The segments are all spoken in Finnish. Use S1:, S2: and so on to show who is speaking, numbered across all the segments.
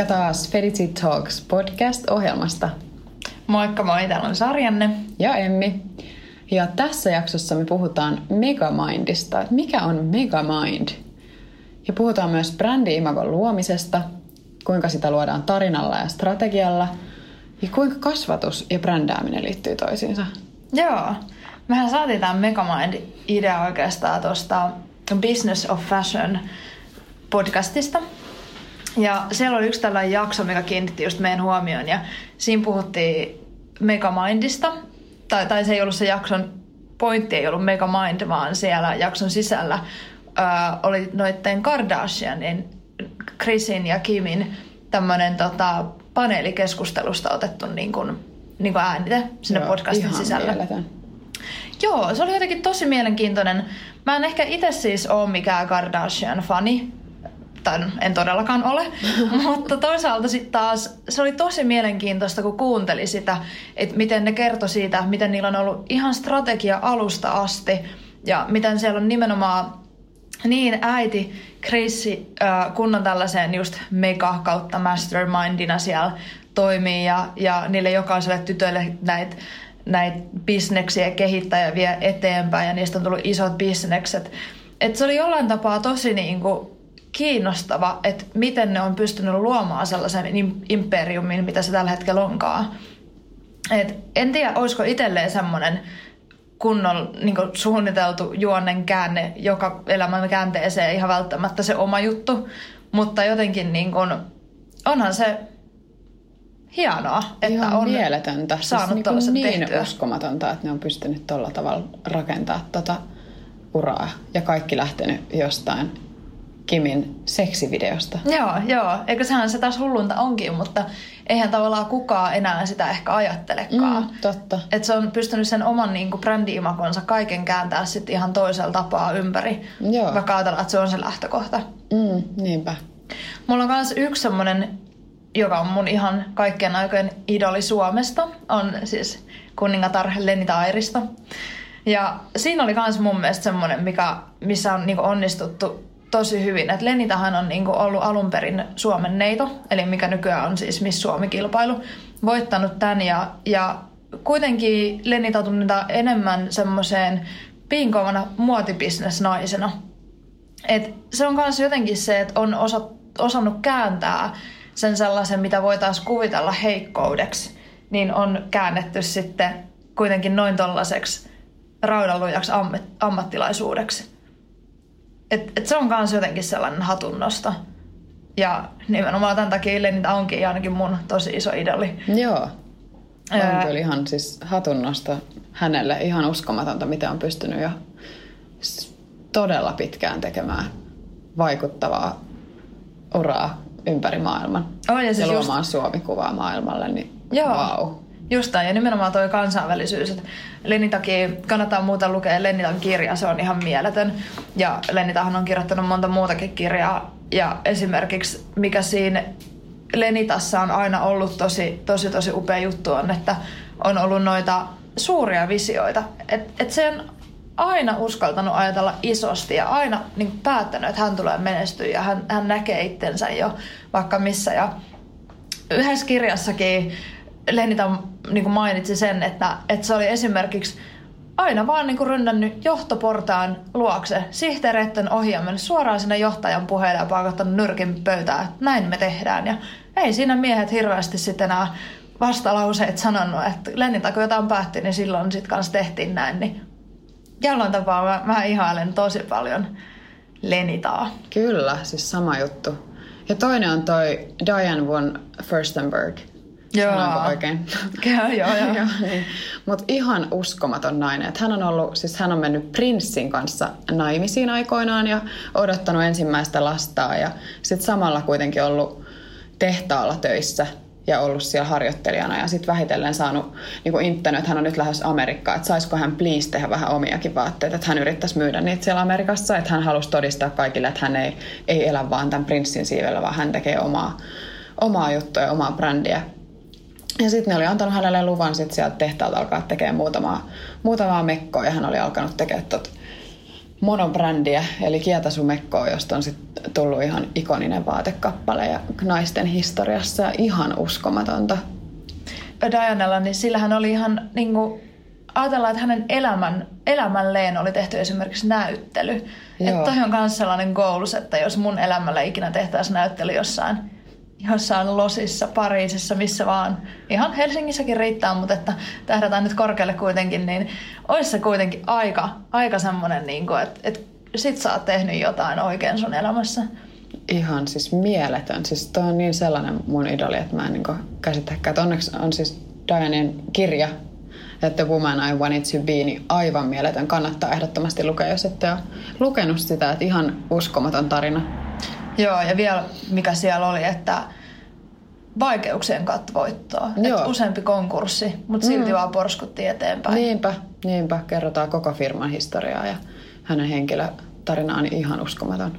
S1: Moikka taas Feditsi Talks podcast-ohjelmasta.
S2: Moikka moi, täällä on Sarjanne.
S1: Ja Emmi. Ja tässä jaksossa me puhutaan Megamindista. Mikä on Megamind? Ja puhutaan myös brändi-imagon luomisesta, kuinka sitä luodaan tarinalla ja strategialla, ja kuinka kasvatus ja brändääminen liittyy toisiinsa.
S2: Joo. Mehän saatiin tämä Megamind-idea oikeastaan tuosta Business of Fashion podcastista. Ja siellä oli yksi tällainen jakso, mikä kiinnitti just meidän huomioon. Ja siinä puhuttiin Megamindista. Tai, tai se ei ollut se jakson pointti, ei ollut Megamind, vaan siellä jakson sisällä ää, oli noitten Kardashianin, Chrisin ja Kimin tämmöinen tota, paneelikeskustelusta otettu niin kuin, niin kuin äänite sinne
S1: Joo,
S2: podcastin sisällä.
S1: mieletön.
S2: Joo, se oli jotenkin tosi mielenkiintoinen. Mä en ehkä itse siis ole mikään Kardashian-fani, tai en todellakaan ole, mutta toisaalta sitten taas se oli tosi mielenkiintoista, kun kuunteli sitä, että miten ne kertoi siitä, miten niillä on ollut ihan strategia alusta asti ja miten siellä on nimenomaan niin äiti Chrissi äh, kunnon tällaiseen just mega kautta mastermindina siellä toimii ja, ja niille jokaiselle tytölle näitä näitä bisneksiä kehittää ja vie eteenpäin ja niistä on tullut isot bisnekset. Et se oli jollain tapaa tosi niinku kiinnostava, että miten ne on pystynyt luomaan sellaisen im- imperiumin, mitä se tällä hetkellä onkaan. Et en tiedä, olisiko itselleen semmoinen kunnon niin suunniteltu juonnen käänne joka elämän käänteeseen ihan välttämättä se oma juttu, mutta jotenkin niin kuin, onhan se hienoa, että
S1: Ihan
S2: on
S1: mieletöntä.
S2: saanut
S1: siis
S2: tollasen
S1: niin
S2: tehtyä.
S1: uskomatonta, että ne on pystynyt tuolla tavalla rakentaa tota uraa. Ja kaikki lähtenyt jostain Kimin seksivideosta.
S2: Joo, joo. Eikö sehän se taas hullunta onkin, mutta eihän tavallaan kukaan enää sitä ehkä ajattelekaan.
S1: Mm, totta.
S2: Että se on pystynyt sen oman niin kuin brändi-imakonsa kaiken kääntää sitten ihan toisella tapaa ympäri.
S1: Joo.
S2: Vaikka ajatellaan, että se on se lähtökohta.
S1: Mm, niinpä.
S2: Mulla on myös yksi semmonen, joka on mun ihan kaikkien aikojen idoli Suomesta, on siis kuningatar Lenni Tairisto. Ja siinä oli myös mun mielestä semmoinen, mikä, missä on niinku onnistuttu tosi hyvin. Et Lenitahan on niinku ollut alun perin Suomen neito, eli mikä nykyään on siis Miss Suomi-kilpailu, voittanut tämän ja, ja kuitenkin Lenita tunnetaan enemmän semmoiseen piinkovana muotibisnesnaisena. Et se on myös jotenkin se, että on osa, osannut kääntää sen sellaisen, mitä voitaisiin kuvitella heikkoudeksi, niin on käännetty sitten kuitenkin noin tollaiseksi raudanlujaksi ammat, ammattilaisuudeksi. Et, et se on myös jotenkin sellainen hatunnosto. Ja nimenomaan tämän takia Lenita onkin ainakin mun tosi iso idoli.
S1: Joo. On
S2: Ää.
S1: kyllä ihan siis hatunnosta hänelle ihan uskomatonta, mitä on pystynyt jo todella pitkään tekemään vaikuttavaa uraa ympäri maailman.
S2: On, ja
S1: ja
S2: siis just-
S1: luomaan Suomi-kuvaa maailmalle, niin
S2: Joo.
S1: wow.
S2: Just näin, ja nimenomaan toi kansainvälisyys. että Lenitakin kannattaa muuta lukea Lenitan kirja, se on ihan mieletön. Ja Lenitahan on kirjoittanut monta muutakin kirjaa. Ja esimerkiksi mikä siinä Lenitassa on aina ollut tosi, tosi, tosi upea juttu on, että on ollut noita suuria visioita. Että et se on aina uskaltanut ajatella isosti ja aina niin päättänyt, että hän tulee menestyä ja hän, hän näkee itsensä jo vaikka missä. Ja yhdessä kirjassakin Lenita niin mainitsi sen, että, että se oli esimerkiksi aina vaan niin rynnännyt johtoportaan luokse, sihteereiden ohi mennyt suoraan sinne johtajan puheelle ja paakottanut nyrkin pöytään, että näin me tehdään. Ja ei siinä miehet hirveästi sitten enää vastalauseet sanonut, että Lenniltä kun jotain päätti, niin silloin sitten kanssa tehtiin näin. Niin jollain tapaa mä, mä ihailen tosi paljon Lenitaa.
S1: Kyllä, siis sama juttu. Ja toinen on toi Diane von Furstenberg.
S2: Joo.
S1: Oikein?
S2: Joo, joo, joo.
S1: niin. Mutta ihan uskomaton nainen. Et hän on ollut, siis hän on mennyt prinssin kanssa naimisiin aikoinaan ja odottanut ensimmäistä lastaa. Ja sitten samalla kuitenkin ollut tehtaalla töissä ja ollut siellä harjoittelijana ja sitten vähitellen saanut niin inttänyt, että hän on nyt lähes Amerikkaan, että saisiko hän please tehdä vähän omiakin vaatteita, että hän yrittäisi myydä niitä siellä Amerikassa, että hän halusi todistaa kaikille, että hän ei, ei elä vaan tämän prinssin siivellä, vaan hän tekee omaa, omaa juttua ja omaa brändiä. Ja sitten ne oli antanut hänelle luvan sitten sieltä tehtaalta alkaa tekemään muutamaa, muutamaa mekkoa ja hän oli alkanut tekemään tot monobrändiä, eli kietasumekkoa, josta on sitten tullut ihan ikoninen vaatekappale ja naisten historiassa ihan uskomatonta.
S2: Dianella, niin sillähän oli ihan niin kuin, ajatellaan, että hänen elämän, elämälleen oli tehty esimerkiksi näyttely. Että toi on myös sellainen goals, että jos mun elämällä ikinä tehtäisiin näyttely jossain jossain Losissa, Pariisissa, missä vaan. Ihan Helsingissäkin riittää, mutta että tähdätään nyt korkealle kuitenkin, niin olisi se kuitenkin aika, aika semmoinen, niin kuin, että, että sit sä oot tehnyt jotain oikein sun elämässä.
S1: Ihan siis mieletön. Siis toi on niin sellainen mun idoli, että mä en niin käsitäkään. Onneksi on siis Dianen kirja, että Woman I Want It To Be, niin aivan mieletön. Kannattaa ehdottomasti lukea, jos ette ole lukenut sitä. Että ihan uskomaton tarina.
S2: Joo, ja vielä mikä siellä oli, että vaikeuksien kautta voittoa. Että useampi konkurssi, mutta silti mm. vaan porskutti eteenpäin.
S1: Niinpä, niinpä. Kerrotaan koko firman historiaa ja hänen henkilötarina on ihan uskomaton.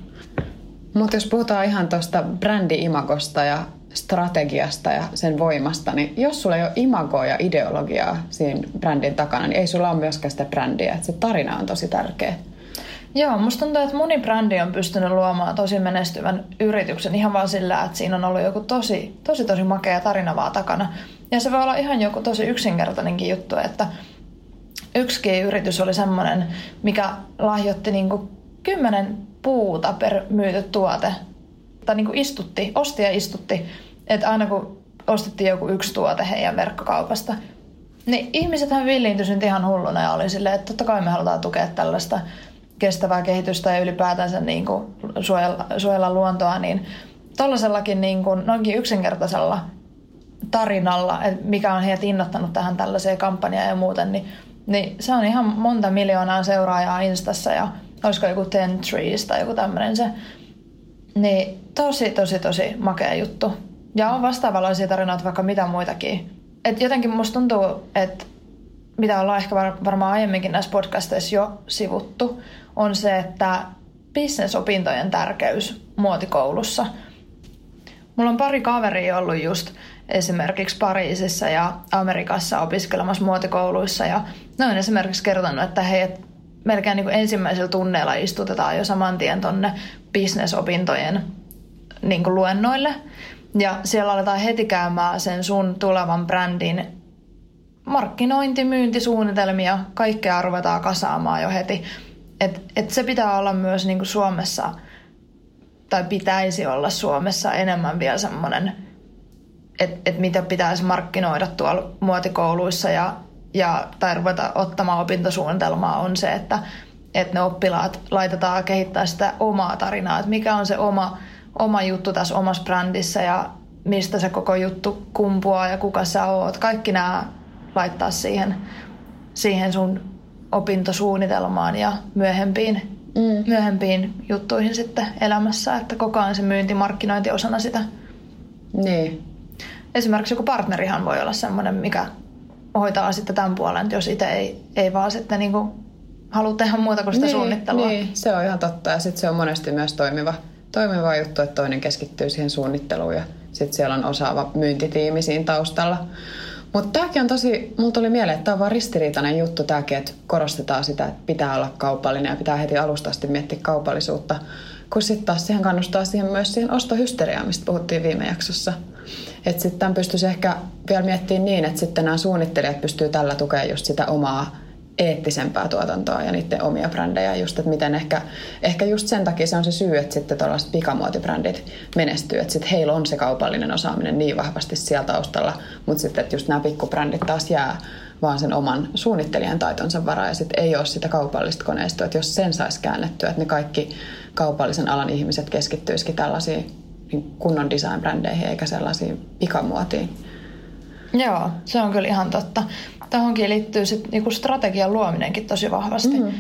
S1: Mutta jos puhutaan ihan tuosta brändi-imagosta ja strategiasta ja sen voimasta, niin jos sulla ei ole imagoa ja ideologiaa siinä brändin takana, niin ei sulla ole myöskään sitä brändiä. Et se tarina on tosi tärkeä.
S2: Joo, musta tuntuu, että moni brändi on pystynyt luomaan tosi menestyvän yrityksen ihan vaan sillä, että siinä on ollut joku tosi, tosi, tosi makea tarina vaan takana. Ja se voi olla ihan joku tosi yksinkertainenkin juttu, että yksikin yritys oli semmoinen, mikä lahjoitti niinku kymmenen puuta per myyty tuote. Tai niinku istutti, osti ja istutti. Että aina kun ostettiin joku yksi tuote heidän verkkokaupasta, niin ihmisethän villiintyi ihan hulluna ja oli silleen, että totta kai me halutaan tukea tällaista kestävää kehitystä ja ylipäätänsä niin kuin suojella, suojella luontoa, niin tuollaisellakin niin noinkin yksinkertaisella tarinalla, että mikä on heidät innottanut tähän tällaiseen kampanjaan ja muuten, niin, niin se on ihan monta miljoonaa seuraajaa Instassa ja olisiko joku Ten Trees tai joku tämmöinen se. Niin tosi, tosi, tosi makea juttu. Ja on vastaavanlaisia tarinoita vaikka mitä muitakin. Et jotenkin musta tuntuu, että mitä ollaan ehkä varmaan aiemminkin näissä podcasteissa jo sivuttu, on se, että bisnesopintojen tärkeys muotikoulussa. Mulla on pari kaveria ollut just esimerkiksi Pariisissa ja Amerikassa opiskelemassa muotikouluissa ja ne on esimerkiksi kertonut, että he melkein niin kuin ensimmäisellä tunneilla istutetaan jo saman tien tonne bisnesopintojen niin kuin luennoille. Ja siellä aletaan heti käymään sen sun tulevan brändin markkinointi, myyntisuunnitelmia, kaikkea ruvetaan kasaamaan jo heti. Et, et se pitää olla myös niin Suomessa, tai pitäisi olla Suomessa enemmän vielä semmoinen, että et mitä pitäisi markkinoida tuolla muotikouluissa ja, ja, tai ruveta ottamaan opintosuunnitelmaa on se, että et ne oppilaat laitetaan kehittää sitä omaa tarinaa, että mikä on se oma, oma juttu tässä omassa brändissä ja mistä se koko juttu kumpuaa ja kuka sä oot. Kaikki nämä laittaa siihen, siihen sun opintosuunnitelmaan ja myöhempiin, mm. myöhempiin juttuihin sitten elämässä, että koko ajan se myyntimarkkinointi osana sitä.
S1: Niin.
S2: Esimerkiksi joku partnerihan voi olla semmoinen, mikä hoitaa sitten tämän puolen, jos itse ei, ei vaan sitten niin kuin halua tehdä muuta kuin sitä
S1: niin,
S2: suunnittelua.
S1: Niin, se on ihan totta ja sitten se on monesti myös toimiva, toimiva juttu, että toinen keskittyy siihen suunnitteluun ja sitten siellä on osaava myyntitiimi siinä taustalla. Mutta tämäkin on tosi, mulla tuli mieleen, että tämä on vaan ristiriitainen juttu tämäkin, että korostetaan sitä, että pitää olla kaupallinen ja pitää heti alusta asti miettiä kaupallisuutta. Kun sitten taas siihen kannustaa siihen myös siihen ostohysteriaan, mistä puhuttiin viime jaksossa. Että sitten pystyisi ehkä vielä miettimään niin, että sitten nämä suunnittelijat pystyy tällä tukemaan just sitä omaa eettisempää tuotantoa ja niiden omia brändejä. Just, että miten ehkä, ehkä just sen takia se on se syy, että sitten tällaiset pikamuotibrändit menestyy. Että sitten heillä on se kaupallinen osaaminen niin vahvasti siellä taustalla, mutta sitten että just nämä pikkubrändit taas jää vaan sen oman suunnittelijan taitonsa varaa ja sitten ei ole sitä kaupallista koneistoa, että jos sen saisi käännettyä, että ne kaikki kaupallisen alan ihmiset keskittyisikin tällaisiin niin kunnon design-brändeihin eikä sellaisiin pikamuotiin.
S2: Joo, se on kyllä ihan totta. Tähänkin liittyy sit niinku strategian luominenkin tosi vahvasti. Mm.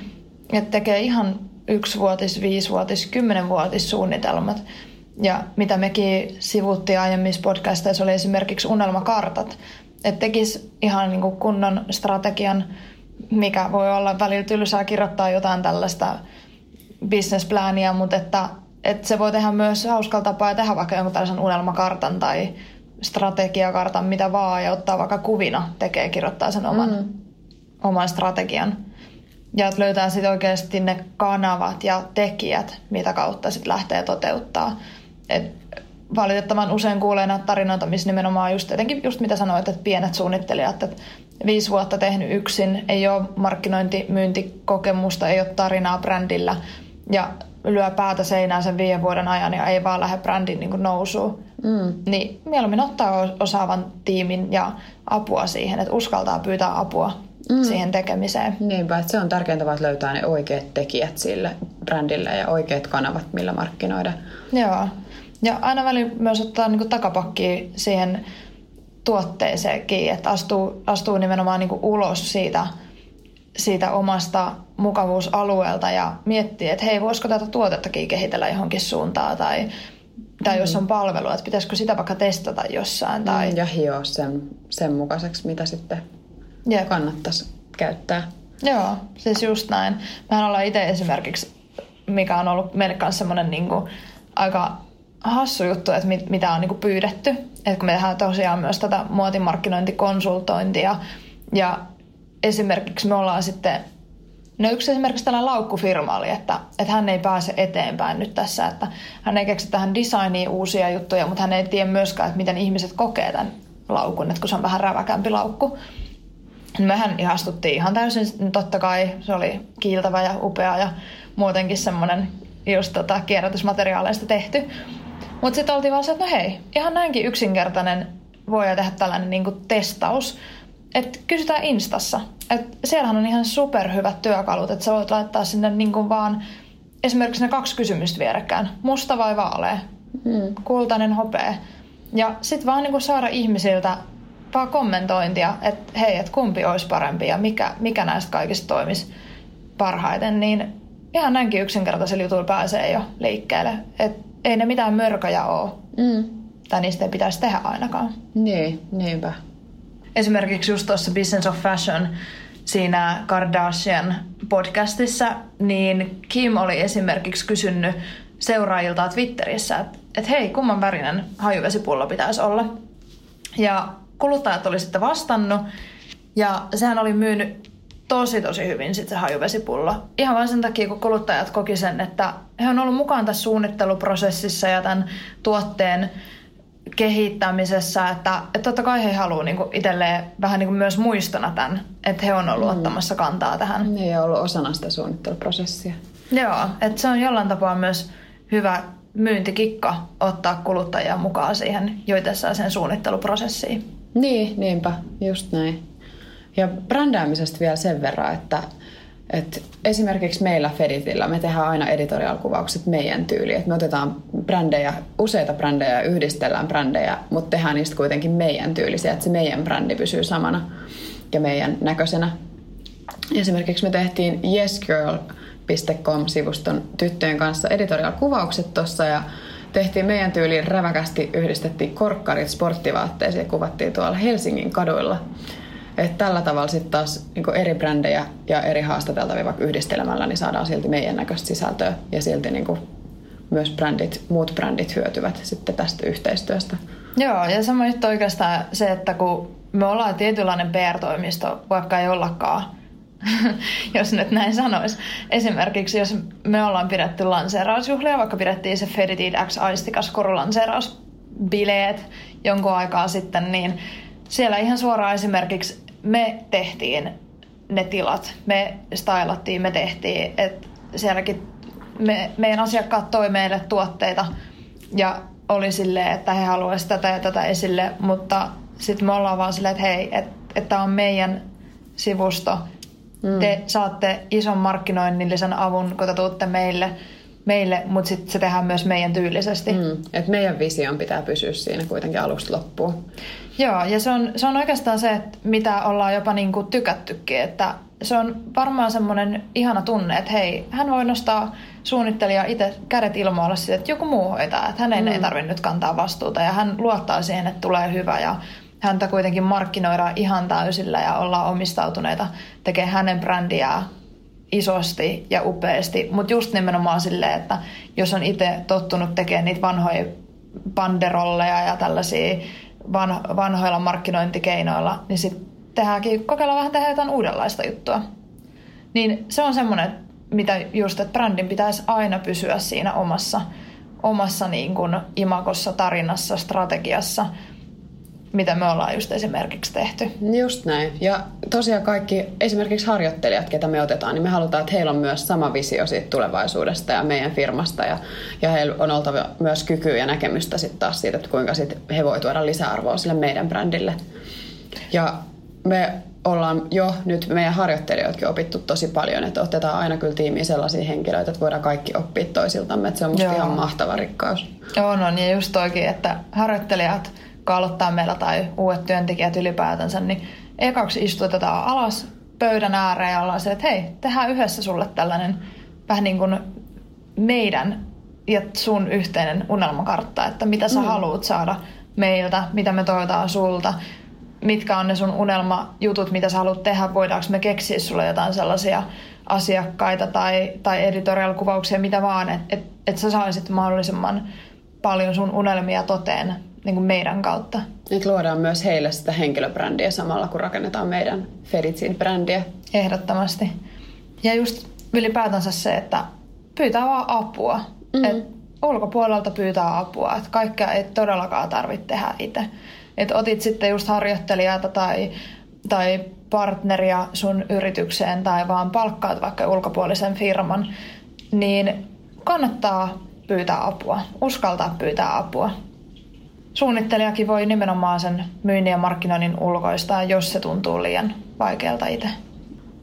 S2: Että tekee ihan yksivuotis, viisivuotis, kymmenenvuotis suunnitelmat. Ja mitä mekin sivuttiin aiemmissa podcasteissa oli esimerkiksi unelmakartat. Että tekisi ihan niinku kunnon strategian, mikä voi olla välillä tylsää kirjoittaa jotain tällaista businessplania, mutta että, että se voi tehdä myös hauskalla tapaa ja tehdä vaikka jonkun tällaisen unelmakartan tai strategiakartan, mitä vaan, ja ottaa vaikka kuvina, tekee, kirjoittaa sen oman, mm. oman strategian. Ja että löytää sitten oikeasti ne kanavat ja tekijät, mitä kautta sitten lähtee toteuttaa. Et valitettavan usein kuulee näitä tarinoita, missä nimenomaan just, etenkin just mitä sanoit, että pienet suunnittelijat, että viisi vuotta tehnyt yksin, ei ole markkinointi, myyntikokemusta, ei ole tarinaa brändillä ja lyö päätä seinään sen viiden vuoden ajan ja ei vaan lähde brändin niin nousuun. Mm. Niin mieluummin ottaa osaavan tiimin ja apua siihen, että uskaltaa pyytää apua mm. siihen tekemiseen.
S1: Niinpä, että se on tärkeintä vaan löytää ne oikeat tekijät sille brändille ja oikeat kanavat, millä markkinoida.
S2: Joo. Ja aina väliin myös ottaa niin takapakkia siihen tuotteeseenkin, että astuu, astuu nimenomaan niin ulos siitä, siitä omasta mukavuusalueelta ja miettii, että hei, voisiko tätä tuotettakin kehitellä johonkin suuntaan tai tai jos on palvelu, että pitäisikö sitä vaikka testata jossain. Tai...
S1: Mm, ja hioa sen, sen mukaiseksi, mitä sitten Jep. kannattaisi käyttää.
S2: Joo, siis just näin. Mehän ollaan itse esimerkiksi, mikä on ollut meille kanssa semmoinen niin aika hassu juttu, että mit, mitä on niin kuin pyydetty. Että kun me tehdään tosiaan myös tätä muotimarkkinointikonsultointia ja esimerkiksi me ollaan sitten No yksi esimerkiksi tällainen laukkufirma oli, että, että hän ei pääse eteenpäin nyt tässä, että hän ei keksi tähän designiin uusia juttuja, mutta hän ei tiedä myöskään, että miten ihmiset kokee tämän laukun, että kun se on vähän räväkämpi laukku. Mehän ihastuttiin ihan täysin, totta kai se oli kiiltävä ja upea ja muutenkin semmoinen just tota, kierrätysmateriaaleista tehty. Mutta sitten oltiin vaan se, että no hei, ihan näinkin yksinkertainen voi tehdä tällainen niinku testaus, että kysytään Instassa. Et siellähän on ihan superhyvät työkalut, että sä voit laittaa sinne niin kuin vaan esimerkiksi ne kaksi kysymystä vierekkäin. Musta vai vaalea? Mm. Kultainen hopea. Ja sitten vaan niin kuin saada ihmisiltä vaan kommentointia, että hei, että kumpi olisi parempi ja mikä, mikä näistä kaikista toimisi parhaiten, niin ihan näinkin yksinkertaisella jutulla pääsee jo liikkeelle. Et ei ne mitään mörköjä ole. Mm. Tai niistä ei pitäisi tehdä ainakaan.
S1: Niin, niinpä
S2: esimerkiksi just tuossa Business of Fashion siinä Kardashian podcastissa, niin Kim oli esimerkiksi kysynyt seuraajilta Twitterissä, että, että hei, kumman värinen hajuvesipullo pitäisi olla. Ja kuluttajat oli sitten vastannut, ja sehän oli myynyt tosi tosi hyvin sitten se hajuvesipullo. Ihan vain sen takia, kun kuluttajat koki sen, että he on ollut mukaan tässä suunnitteluprosessissa ja tämän tuotteen kehittämisessä, että, että totta kai he haluaa niin itselleen vähän niin myös muistona tämän, että he on ollut mm. ottamassa kantaa tähän.
S1: Niin, ja ollut osana sitä suunnitteluprosessia.
S2: Joo, että se on jollain tapaa myös hyvä myyntikikka ottaa kuluttajia mukaan siihen joitessaan sen suunnitteluprosessiin.
S1: Niin, niinpä, just näin. Ja brändäämisestä vielä sen verran, että et esimerkiksi meillä Feditillä me tehdään aina editorial-kuvaukset meidän tyyliin. Et me otetaan brändejä, useita brändejä ja yhdistellään brändejä, mutta tehdään niistä kuitenkin meidän tyylisiä, että se meidän brändi pysyy samana ja meidän näköisenä. Esimerkiksi me tehtiin yesgirl.com-sivuston tyttöjen kanssa editorial-kuvaukset tuossa ja tehtiin meidän tyyliin räväkästi, yhdistettiin korkkarit sporttivaatteisiin ja kuvattiin tuolla Helsingin kaduilla. Että tällä tavalla sitten taas niin eri brändejä ja eri haastateltavia vaikka yhdistelemällä, niin saadaan silti meidän näköistä sisältöä ja silti niin myös brändit, muut brändit hyötyvät sitten tästä yhteistyöstä.
S2: Joo, ja sama juttu oikeastaan se, että kun me ollaan tietynlainen PR-toimisto, vaikka ei ollakaan, jos nyt näin sanoisi. Esimerkiksi jos me ollaan pidetty lanseerausjuhlia, vaikka pidettiin se Feditid X Aistikas korulanseerausbileet jonkun aikaa sitten, niin siellä ihan suoraan esimerkiksi me tehtiin ne tilat. Me stylattiin, me tehtiin, että sielläkin me, meidän asiakkaat toi meille tuotteita ja oli silleen, että he haluaisivat tätä ja tätä esille, mutta sitten me ollaan vaan silleen, että hei, että et tämä on meidän sivusto. Mm. Te saatte ison markkinoinnillisen avun, kun te tuutte meille, meille mutta sitten se tehdään myös meidän tyylisesti. Mm.
S1: Et meidän vision pitää pysyä siinä kuitenkin alusta loppuun.
S2: Joo, ja se on, se on oikeastaan se, että mitä ollaan jopa niin kuin tykättykin, että se on varmaan semmoinen ihana tunne, että hei, hän voi nostaa suunnittelija itse kädet ilmoilla siitä, että joku muu hoitaa, että hänen mm. ei tarvitse nyt kantaa vastuuta ja hän luottaa siihen, että tulee hyvä ja häntä kuitenkin markkinoidaan ihan täysillä ja ollaan omistautuneita tekee hänen brändiään isosti ja upeasti, mutta just nimenomaan silleen, että jos on itse tottunut tekemään niitä vanhoja banderolleja ja tällaisia vanhoilla markkinointikeinoilla, niin sitten tehdäänkin, kokeillaan vähän tehdä jotain uudenlaista juttua. Niin se on semmoinen, mitä just, että brändin pitäisi aina pysyä siinä omassa, omassa niin kuin imakossa, tarinassa, strategiassa, mitä me ollaan just esimerkiksi tehty.
S1: Just näin. Ja tosiaan kaikki, esimerkiksi harjoittelijat, ketä me otetaan, niin me halutaan, että heillä on myös sama visio siitä tulevaisuudesta ja meidän firmasta. Ja, ja heillä on oltava myös kykyä ja näkemystä sitten taas siitä, että kuinka sit he voi tuoda lisäarvoa sille meidän brändille. Ja me ollaan jo nyt meidän harjoittelijoitkin opittu tosi paljon, että otetaan aina kyllä tiimiin sellaisia henkilöitä, että voidaan kaikki oppia toisiltamme, että se on musta Joo. ihan mahtava rikkaus.
S2: Joo, no niin just toikin, että harjoittelijat aloittaa meillä tai uudet työntekijät ylipäätänsä, niin ekaksi istutetaan alas pöydän ääreen ja ollaan se, että hei, tehdään yhdessä sulle tällainen vähän niin kuin meidän ja sun yhteinen unelmakartta, että mitä sä mm. haluat saada meiltä, mitä me toivotaan sulta, mitkä on ne sun unelmajutut, mitä sä haluat tehdä, voidaanko me keksiä sulle jotain sellaisia asiakkaita tai, tai editorial-kuvauksia, mitä vaan, että et, et sä saisit mahdollisimman paljon sun unelmia toteen niin kuin meidän kautta.
S1: Nyt luodaan myös heille sitä henkilöbrändiä samalla, kun rakennetaan meidän Feritsin brändiä.
S2: Ehdottomasti. Ja just ylipäätänsä se, että pyytää vaan apua. Mm-hmm. Et ulkopuolelta pyytää apua. Että kaikkea ei todellakaan tarvitse tehdä itse. Että otit sitten just harjoittelijaa tai, tai partneria sun yritykseen tai vaan palkkaat vaikka ulkopuolisen firman, niin kannattaa pyytää apua, uskaltaa pyytää apua. Suunnittelijakin voi nimenomaan sen myynnin ja markkinoinnin ulkoistaa, jos se tuntuu liian vaikealta itse.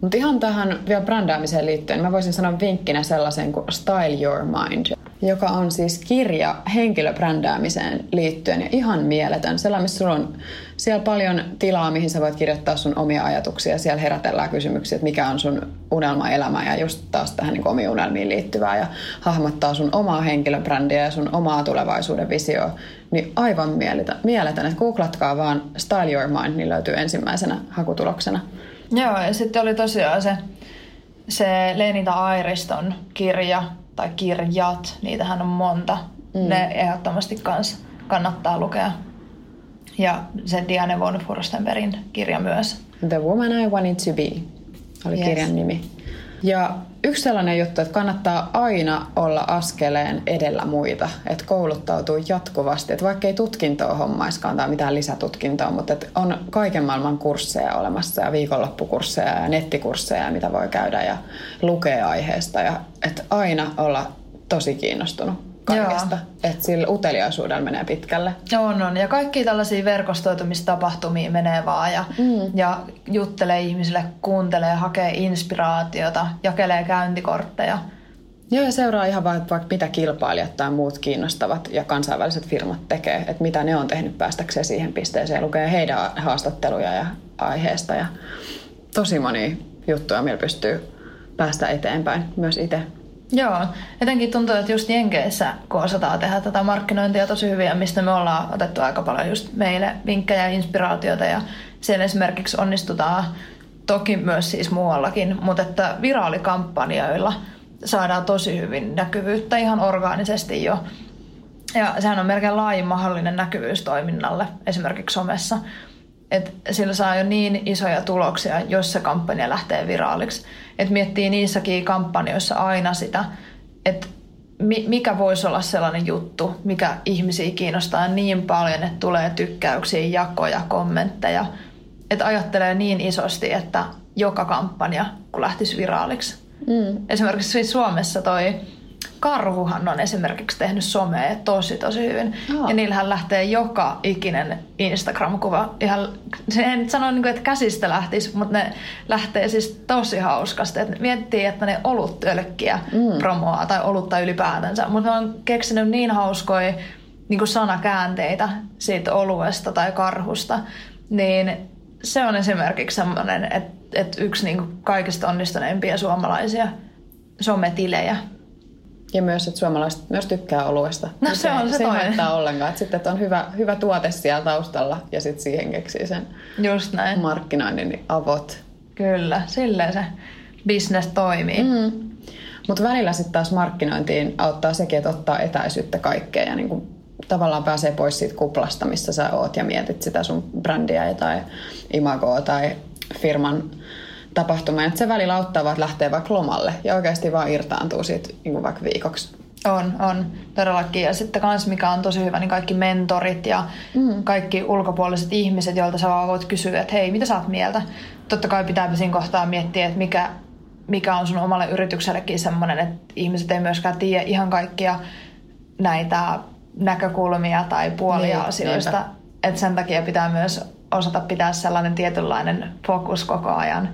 S1: Mutta ihan tähän vielä brändäämiseen liittyen, mä voisin sanoa vinkkinä sellaisen kuin Style Your Mind, joka on siis kirja henkilöbrändäämiseen liittyen ja ihan mieletön. Sellainen, missä sulla on siellä paljon tilaa, mihin sä voit kirjoittaa sun omia ajatuksia. Siellä herätellään kysymyksiä, että mikä on sun unelmaelämä ja just taas tähän niin omiin unelmiin liittyvää ja hahmottaa sun omaa henkilöbrändiä ja sun omaa tulevaisuuden visioa. Niin aivan mieletön, että googlatkaa vaan Style Your Mind, niin löytyy ensimmäisenä hakutuloksena.
S2: Joo, ja sitten oli tosiaan se, se Lenita Airiston kirja, tai kirjat, niitähän on monta. Mm. Ne ehdottomasti kans kannattaa lukea. Ja se Diane von Furstenbergin kirja myös.
S1: The Woman I Wanted to Be oli yes. kirjan nimi. Ja yksi sellainen juttu, että kannattaa aina olla askeleen edellä muita, että kouluttautuu jatkuvasti, että vaikka ei tutkintoa hommaiskaan tai mitään lisätutkintoa, mutta että on kaiken maailman kursseja olemassa ja viikonloppukursseja ja nettikursseja, mitä voi käydä ja lukea aiheesta. Ja että aina olla tosi kiinnostunut kaikesta. Että sillä uteliaisuudella menee pitkälle.
S2: On, on. Ja kaikki tällaisia verkostoitumistapahtumia menee vaan ja, mm. ja juttelee ihmisille, kuuntelee, hakee inspiraatiota, jakelee käyntikortteja.
S1: Joo, ja seuraa ihan vaan vaikka mitä kilpailijat tai muut kiinnostavat ja kansainväliset firmat tekee, että mitä ne on tehnyt päästäkseen siihen pisteeseen, lukee heidän haastatteluja ja aiheesta ja tosi moni juttuja, millä pystyy päästä eteenpäin myös itse
S2: Joo, etenkin tuntuu, että just Jenkeissä, kun osataan tehdä tätä markkinointia tosi hyvin, mistä me ollaan otettu aika paljon just meille vinkkejä ja inspiraatiota ja siellä esimerkiksi onnistutaan toki myös siis muuallakin, mutta että viraalikampanjoilla saadaan tosi hyvin näkyvyyttä ihan orgaanisesti jo. Ja sehän on melkein laajin mahdollinen näkyvyys toiminnalle, esimerkiksi somessa. Et sillä saa jo niin isoja tuloksia, jos se kampanja lähtee viraaliksi että miettii niissäkin kampanjoissa aina sitä, että mikä voisi olla sellainen juttu, mikä ihmisiä kiinnostaa niin paljon, että tulee tykkäyksiä, jakoja, kommentteja. Että ajattelee niin isosti, että joka kampanja, kun lähtisi viraaliksi. Mm. Esimerkiksi Suomessa toi Karhuhan on esimerkiksi tehnyt somea tosi tosi hyvin. Oh. Ja niillähän lähtee joka ikinen Instagram-kuva. Ihan, en sano, niin kuin, että käsistä lähtisi, mutta ne lähtee siis tosi hauskasti. Et miettii, että ne oluttölkkiä mm. promoaa tai olutta ylipäätänsä. Mutta ne on keksinyt niin hauskoja niin kuin sanakäänteitä siitä oluesta tai karhusta. Niin se on esimerkiksi semmoinen, että, että yksi niin kuin kaikista onnistuneimpia suomalaisia sometilejä
S1: ja myös, että suomalaiset myös tykkää oluesta.
S2: No se, on se,
S1: se
S2: toinen.
S1: haittaa ollenkaan. Että sitten, että on hyvä, hyvä tuote siellä taustalla ja sitten siihen keksii sen
S2: Just näin.
S1: markkinoinnin niin avot.
S2: Kyllä, silleen se business toimii.
S1: Mm. Mutta välillä sitten taas markkinointiin auttaa sekin, että ottaa etäisyyttä kaikkeen ja niin kuin tavallaan pääsee pois siitä kuplasta, missä sä oot ja mietit sitä sun brändiä tai imagoa tai firman tapahtumaan. Että se välillä auttaa vaan, että lähtee vaikka lomalle ja oikeasti vaan irtaantuu siitä niin kuin vaikka viikoksi.
S2: On, on todellakin. Ja sitten kans mikä on tosi hyvä, niin kaikki mentorit ja mm. kaikki ulkopuoliset ihmiset, joilta sä vaan voit kysyä, että hei, mitä sä oot mieltä? Totta kai pitää siinä kohtaa miettiä, että mikä, mikä on sun omalle yrityksellekin semmoinen, että ihmiset ei myöskään tiedä ihan kaikkia näitä näkökulmia tai puolia niin, asioista. Että sen takia pitää myös osata pitää sellainen tietynlainen fokus koko ajan.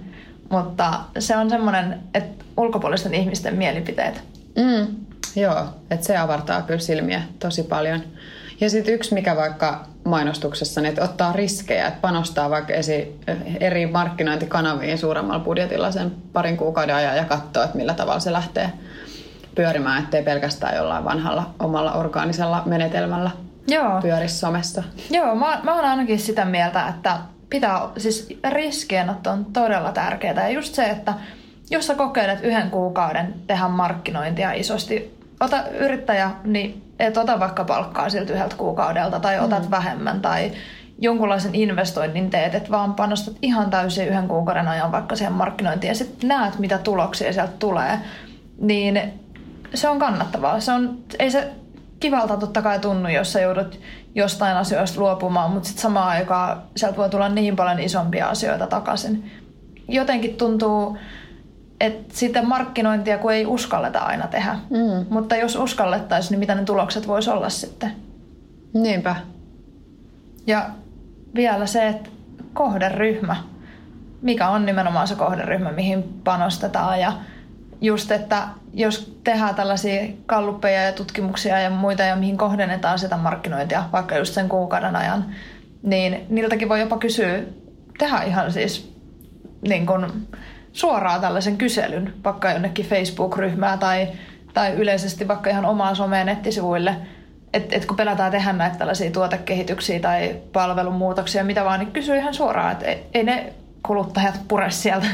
S2: Mutta se on semmoinen, että ulkopuolisten ihmisten mielipiteet.
S1: Mm, joo, että se avartaa kyllä silmiä tosi paljon. Ja sitten yksi, mikä vaikka mainostuksessa, niin että ottaa riskejä, että panostaa vaikka esi- eri markkinointikanaviin suuremmalla budjetilla sen parin kuukauden ajan ja katsoo, että millä tavalla se lähtee pyörimään, ettei pelkästään jollain vanhalla omalla orgaanisella menetelmällä Joo. pyöri somessa.
S2: Joo, mä, mä oon ainakin sitä mieltä, että pitää, siis riskienotto on todella tärkeää. Ja just se, että jos sä kokeilet yhden kuukauden tehdä markkinointia isosti, ota yrittäjä, niin et ota vaikka palkkaa siltä yhdeltä kuukaudelta tai otat mm. vähemmän tai jonkunlaisen investoinnin teet, että vaan panostat ihan täysin yhden kuukauden ajan vaikka siihen markkinointiin ja sitten näet, mitä tuloksia sieltä tulee, niin se on kannattavaa. Se on, ei se kivalta totta kai tunnu, jos sä joudut jostain asioista luopumaan, mutta sitten samaan aikaan sieltä voi tulla niin paljon isompia asioita takaisin. Jotenkin tuntuu, että sitä markkinointia kun ei uskalleta aina tehdä. Mm. Mutta jos uskallettaisiin, niin mitä ne tulokset voisi olla sitten?
S1: Niinpä.
S2: Ja vielä se, että kohderyhmä. Mikä on nimenomaan se kohderyhmä, mihin panostetaan ja just, että jos tehdään tällaisia kalluppeja ja tutkimuksia ja muita, ja mihin kohdennetaan sitä markkinointia, vaikka just sen kuukauden ajan, niin niiltäkin voi jopa kysyä, tehdä ihan siis niin kun, suoraan tällaisen kyselyn, vaikka jonnekin Facebook-ryhmää tai, tai yleisesti vaikka ihan omaa someen nettisivuille, että et kun pelätään tehdä näitä tällaisia tuotekehityksiä tai palvelumuutoksia, mitä vaan, niin kysyy ihan suoraan, että ei, ei ne kuluttajat pure sieltä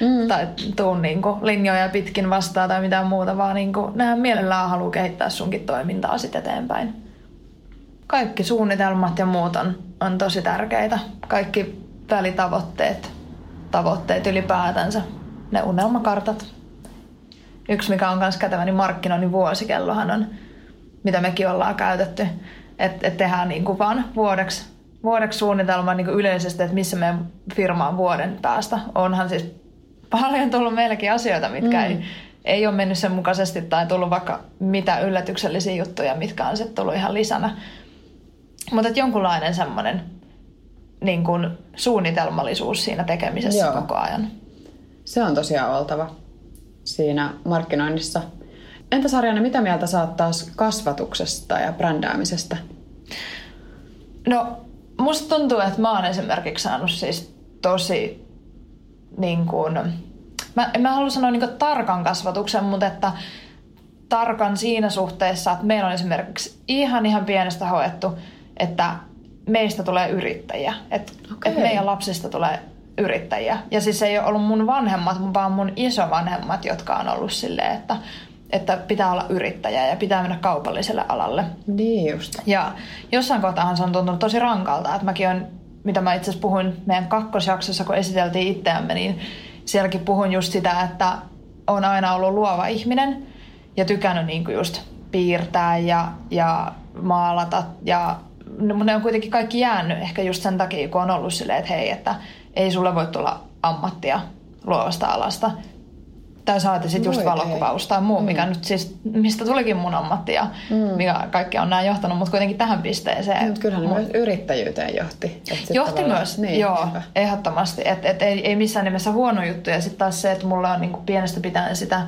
S2: mm. tai tuu niin kuin linjoja pitkin vastaan tai mitään muuta, vaan niin kuin, nehän mielellään haluaa kehittää sunkin toimintaa sitten eteenpäin. Kaikki suunnitelmat ja muut on, on tosi tärkeitä. Kaikki välitavoitteet, tavoitteet ylipäätänsä, ne unelmakartat. Yksi, mikä on myös kätevä, niin markkinoinnin vuosikellohan on, mitä mekin ollaan käytetty. Että et tehdään niin kuin vaan vuodeksi vuodeksi suunnitelma niin yleisesti, että missä meidän firma on vuoden päästä. Onhan siis paljon tullut meillekin asioita, mitkä mm. ei, ei ole mennyt sen mukaisesti tai tullut vaikka mitä yllätyksellisiä juttuja, mitkä on sitten tullut ihan lisänä. Mutta jonkunlainen semmoinen niin kuin suunnitelmallisuus siinä tekemisessä Joo. koko ajan.
S1: Se on tosiaan oltava siinä markkinoinnissa. Entä Sarjana, mitä mieltä saat taas kasvatuksesta ja brändäämisestä?
S2: No musta tuntuu, että mä oon esimerkiksi saanut siis tosi niin kuin, mä, en mä halua sanoa niin tarkan kasvatuksen, mutta että tarkan siinä suhteessa, että meillä on esimerkiksi ihan ihan pienestä hoettu, että meistä tulee yrittäjiä. Että okay. et meidän lapsista tulee yrittäjiä. Ja siis ei ole ollut mun vanhemmat, vaan mun isovanhemmat, jotka on ollut silleen, että että pitää olla yrittäjä ja pitää mennä kaupalliselle alalle.
S1: Niin just.
S2: Ja jossain kohtaa se on tuntunut tosi rankalta, että mäkin on, mitä mä itse asiassa puhuin meidän kakkosjaksossa, kun esiteltiin itseämme, niin sielläkin puhun just sitä, että on aina ollut luova ihminen ja tykännyt niin kuin just piirtää ja, ja maalata ja mutta ne on kuitenkin kaikki jäänyt ehkä just sen takia, kun on ollut silleen, että hei, että ei sulle voi tulla ammattia luovasta alasta. Tai saati sitten just valokuvaus tai muu, mikä nyt siis, mistä tulikin mun ammatti ja mikä kaikki on näin johtanut, mutta kuitenkin tähän pisteeseen.
S1: Mutta kyllähän ne myös yrittäjyyteen johti.
S2: Johti myös,
S1: niin,
S2: joo,
S1: niinpä.
S2: ehdottomasti. Et, et ei, ei missään nimessä huono juttu. Ja sitten taas se, että mulla on niinku pienestä pitäen sitä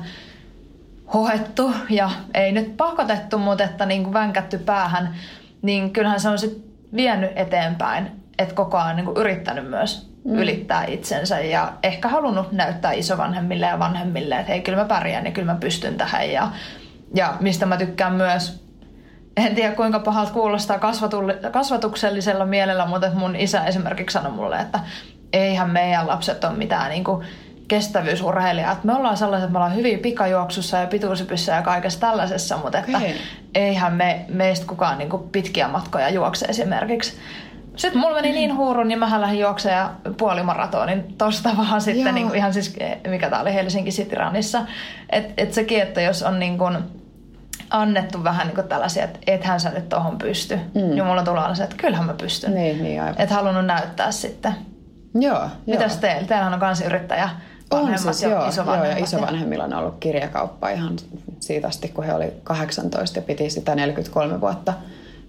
S2: hohettu ja ei nyt pakotettu, mutta että niinku vänkätty päähän, niin kyllähän se on sit vienyt eteenpäin, että koko ajan niinku yrittänyt myös mm. ylittää itsensä ja ehkä halunnut näyttää isovanhemmille ja vanhemmille, että hei, kyllä mä pärjään ja kyllä mä pystyn tähän. Ja, ja mistä mä tykkään myös en tiedä kuinka pahalta kuulostaa kasvatuksellisella mielellä, mutta mun isä esimerkiksi sanoi mulle, että eihän meidän lapset ole mitään niin kuin kestävyysurheilijat. Me ollaan sellaiset, että me ollaan hyvin pikajuoksussa ja pituushypyssä ja kaikessa tällaisessa, mutta että
S1: Okei.
S2: eihän me, meistä kukaan niin kuin pitkiä matkoja juokse esimerkiksi. Sitten mulla meni niin huurun, niin mähän lähdin juoksemaan puolimaratonin tosta vaan sitten
S1: Joo.
S2: niin kuin ihan siis, mikä tää oli Helsinki City Runissa. Että et sekin, että jos on niin kuin annettu vähän niin kuin tällaisia, että ethän sä nyt tohon pysty, mm. niin mulla tulee aina se, että kyllähän mä pystyn.
S1: Niin, niin aivan.
S2: Et halunnut näyttää sitten.
S1: Joo,
S2: Mitäs
S1: joo.
S2: teillä? Teillähän on kanssa yrittäjä.
S1: On siis,
S2: ja
S1: joo, joo, ja isovanhemmilla on ollut kirjakauppa ihan siitä asti, kun he oli 18 ja piti sitä 43 vuotta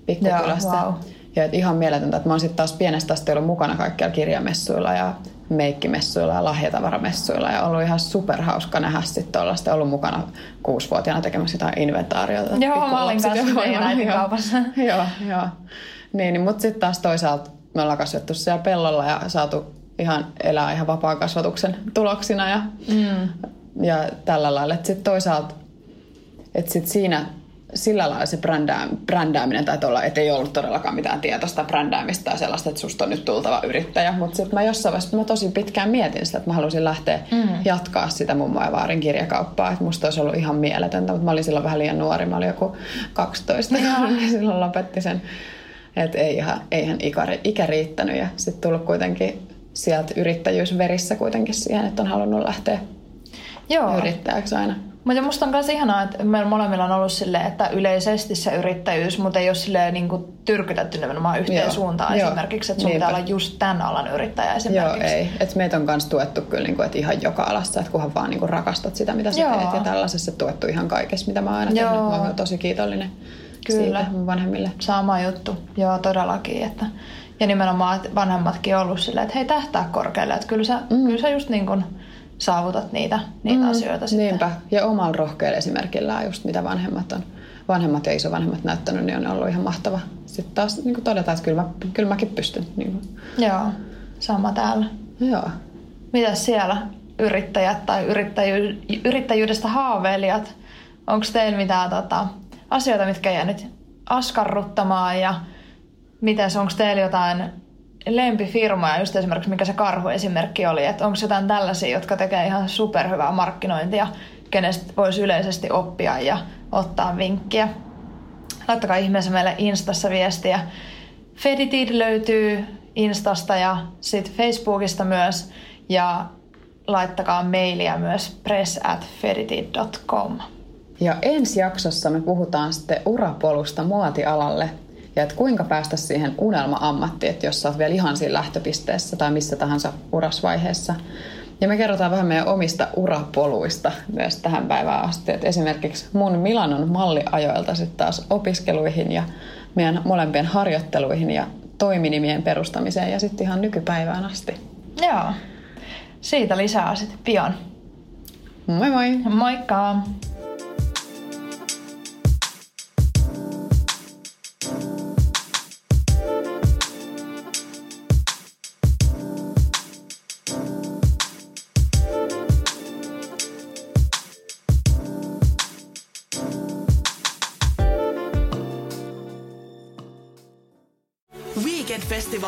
S1: pikkukylästä.
S2: Joo, wow.
S1: Ja et ihan mieletöntä, että mä oon sitten taas pienestä asti ollut mukana kaikkialla kirjamessuilla ja meikkimessuilla ja lahjatavaramessuilla ja ollut ihan superhauska nähdä sitten tuollaista. Ollut mukana kuusivuotiaana tekemässä jotain inventaariota.
S2: Joo, mä olin kanssa kaupassa.
S1: joo, joo. Niin, niin mutta sitten taas toisaalta me ollaan kasvettu siellä pellolla ja saatu ihan elää ihan vapaan kasvatuksen tuloksina ja, mm. ja tällä lailla. Sitten toisaalta, että sit siinä sillä lailla se brändää, brändääminen tai olla, että ei ollut todellakaan mitään tietoista brändäämistä tai sellaista, että susta on nyt tultava yrittäjä. Mutta sitten mä jossain vaiheessa mä tosi pitkään mietin sitä, että mä halusin lähteä mm. jatkaa sitä mummo ja vaarin kirjakauppaa. Että musta olisi ollut ihan mieletöntä, mutta mä olin silloin vähän liian nuori. Mä olin joku 12 ja silloin lopetti sen. Että ei ihan, eihän ikä, ikä riittänyt ja sitten tullut kuitenkin sieltä yrittäjyysverissä kuitenkin siihen, että on halunnut lähteä
S2: Joo.
S1: yrittäjäksi aina.
S2: Mutta musta on myös ihanaa, että meillä molemmilla on ollut silleen, että yleisesti se yrittäjyys, mutta ei ole silleen niin kuin tyrkytetty nimenomaan yhteen
S1: Joo.
S2: suuntaan
S1: Joo.
S2: esimerkiksi, että sun
S1: Niinpä.
S2: pitää olla just tämän alan yrittäjä
S1: Joo,
S2: esimerkiksi.
S1: ei. Et meitä on myös tuettu kyllä niin kuin, että ihan joka alassa, että kunhan vaan niin kuin rakastat sitä, mitä sä
S2: Joo.
S1: teet. Ja tällaisessa tuettu ihan kaikessa, mitä mä oon aina
S2: Joo.
S1: tehnyt. Mä oon tosi kiitollinen
S2: Kyllä.
S1: siitä mun vanhemmille.
S2: Sama juttu, joo todellakin. Että, ja nimenomaan, vanhemmatkin on ollut silleen, että hei tähtää korkealle, että kyllä sä, mm. kyllä sä just niin kuin saavutat niitä, niitä mm. asioita sitten.
S1: Niinpä. Ja omalla rohkealla esimerkillään just mitä vanhemmat on, vanhemmat ja isovanhemmat näyttänyt, niin on ollut ihan mahtava. Sitten taas niin kuin todeta, että kyllä, mä, kyllä mäkin pystyn. Niin kuin.
S2: Joo, sama täällä.
S1: Joo.
S2: Mitäs siellä yrittäjät tai yrittäjy, yrittäjyydestä haaveilijat? Onko teillä mitään tota, asioita, mitkä jää nyt askarruttamaan ja onko teillä jotain lempifirmoja, just esimerkiksi mikä se karhu-esimerkki oli, että onko jotain tällaisia, jotka tekee ihan superhyvää markkinointia, kenestä voisi yleisesti oppia ja ottaa vinkkiä. Laittakaa ihmeessä meille Instassa viestiä. Feditid löytyy Instasta ja sitten Facebookista myös. Ja laittakaa mailia myös press at.
S1: Ja ensi jaksossa me puhutaan sitten urapolusta muotialalle ja että kuinka päästä siihen unelma-ammattiin, että jos sä oot vielä ihan siinä lähtöpisteessä tai missä tahansa urasvaiheessa. Ja me kerrotaan vähän meidän omista urapoluista myös tähän päivään asti. Et esimerkiksi mun Milanon malliajoilta sitten taas opiskeluihin ja meidän molempien harjoitteluihin ja toiminimien perustamiseen ja sitten ihan nykypäivään asti.
S2: Joo. Siitä lisää sitten pian.
S1: Moi moi!
S2: Moikka!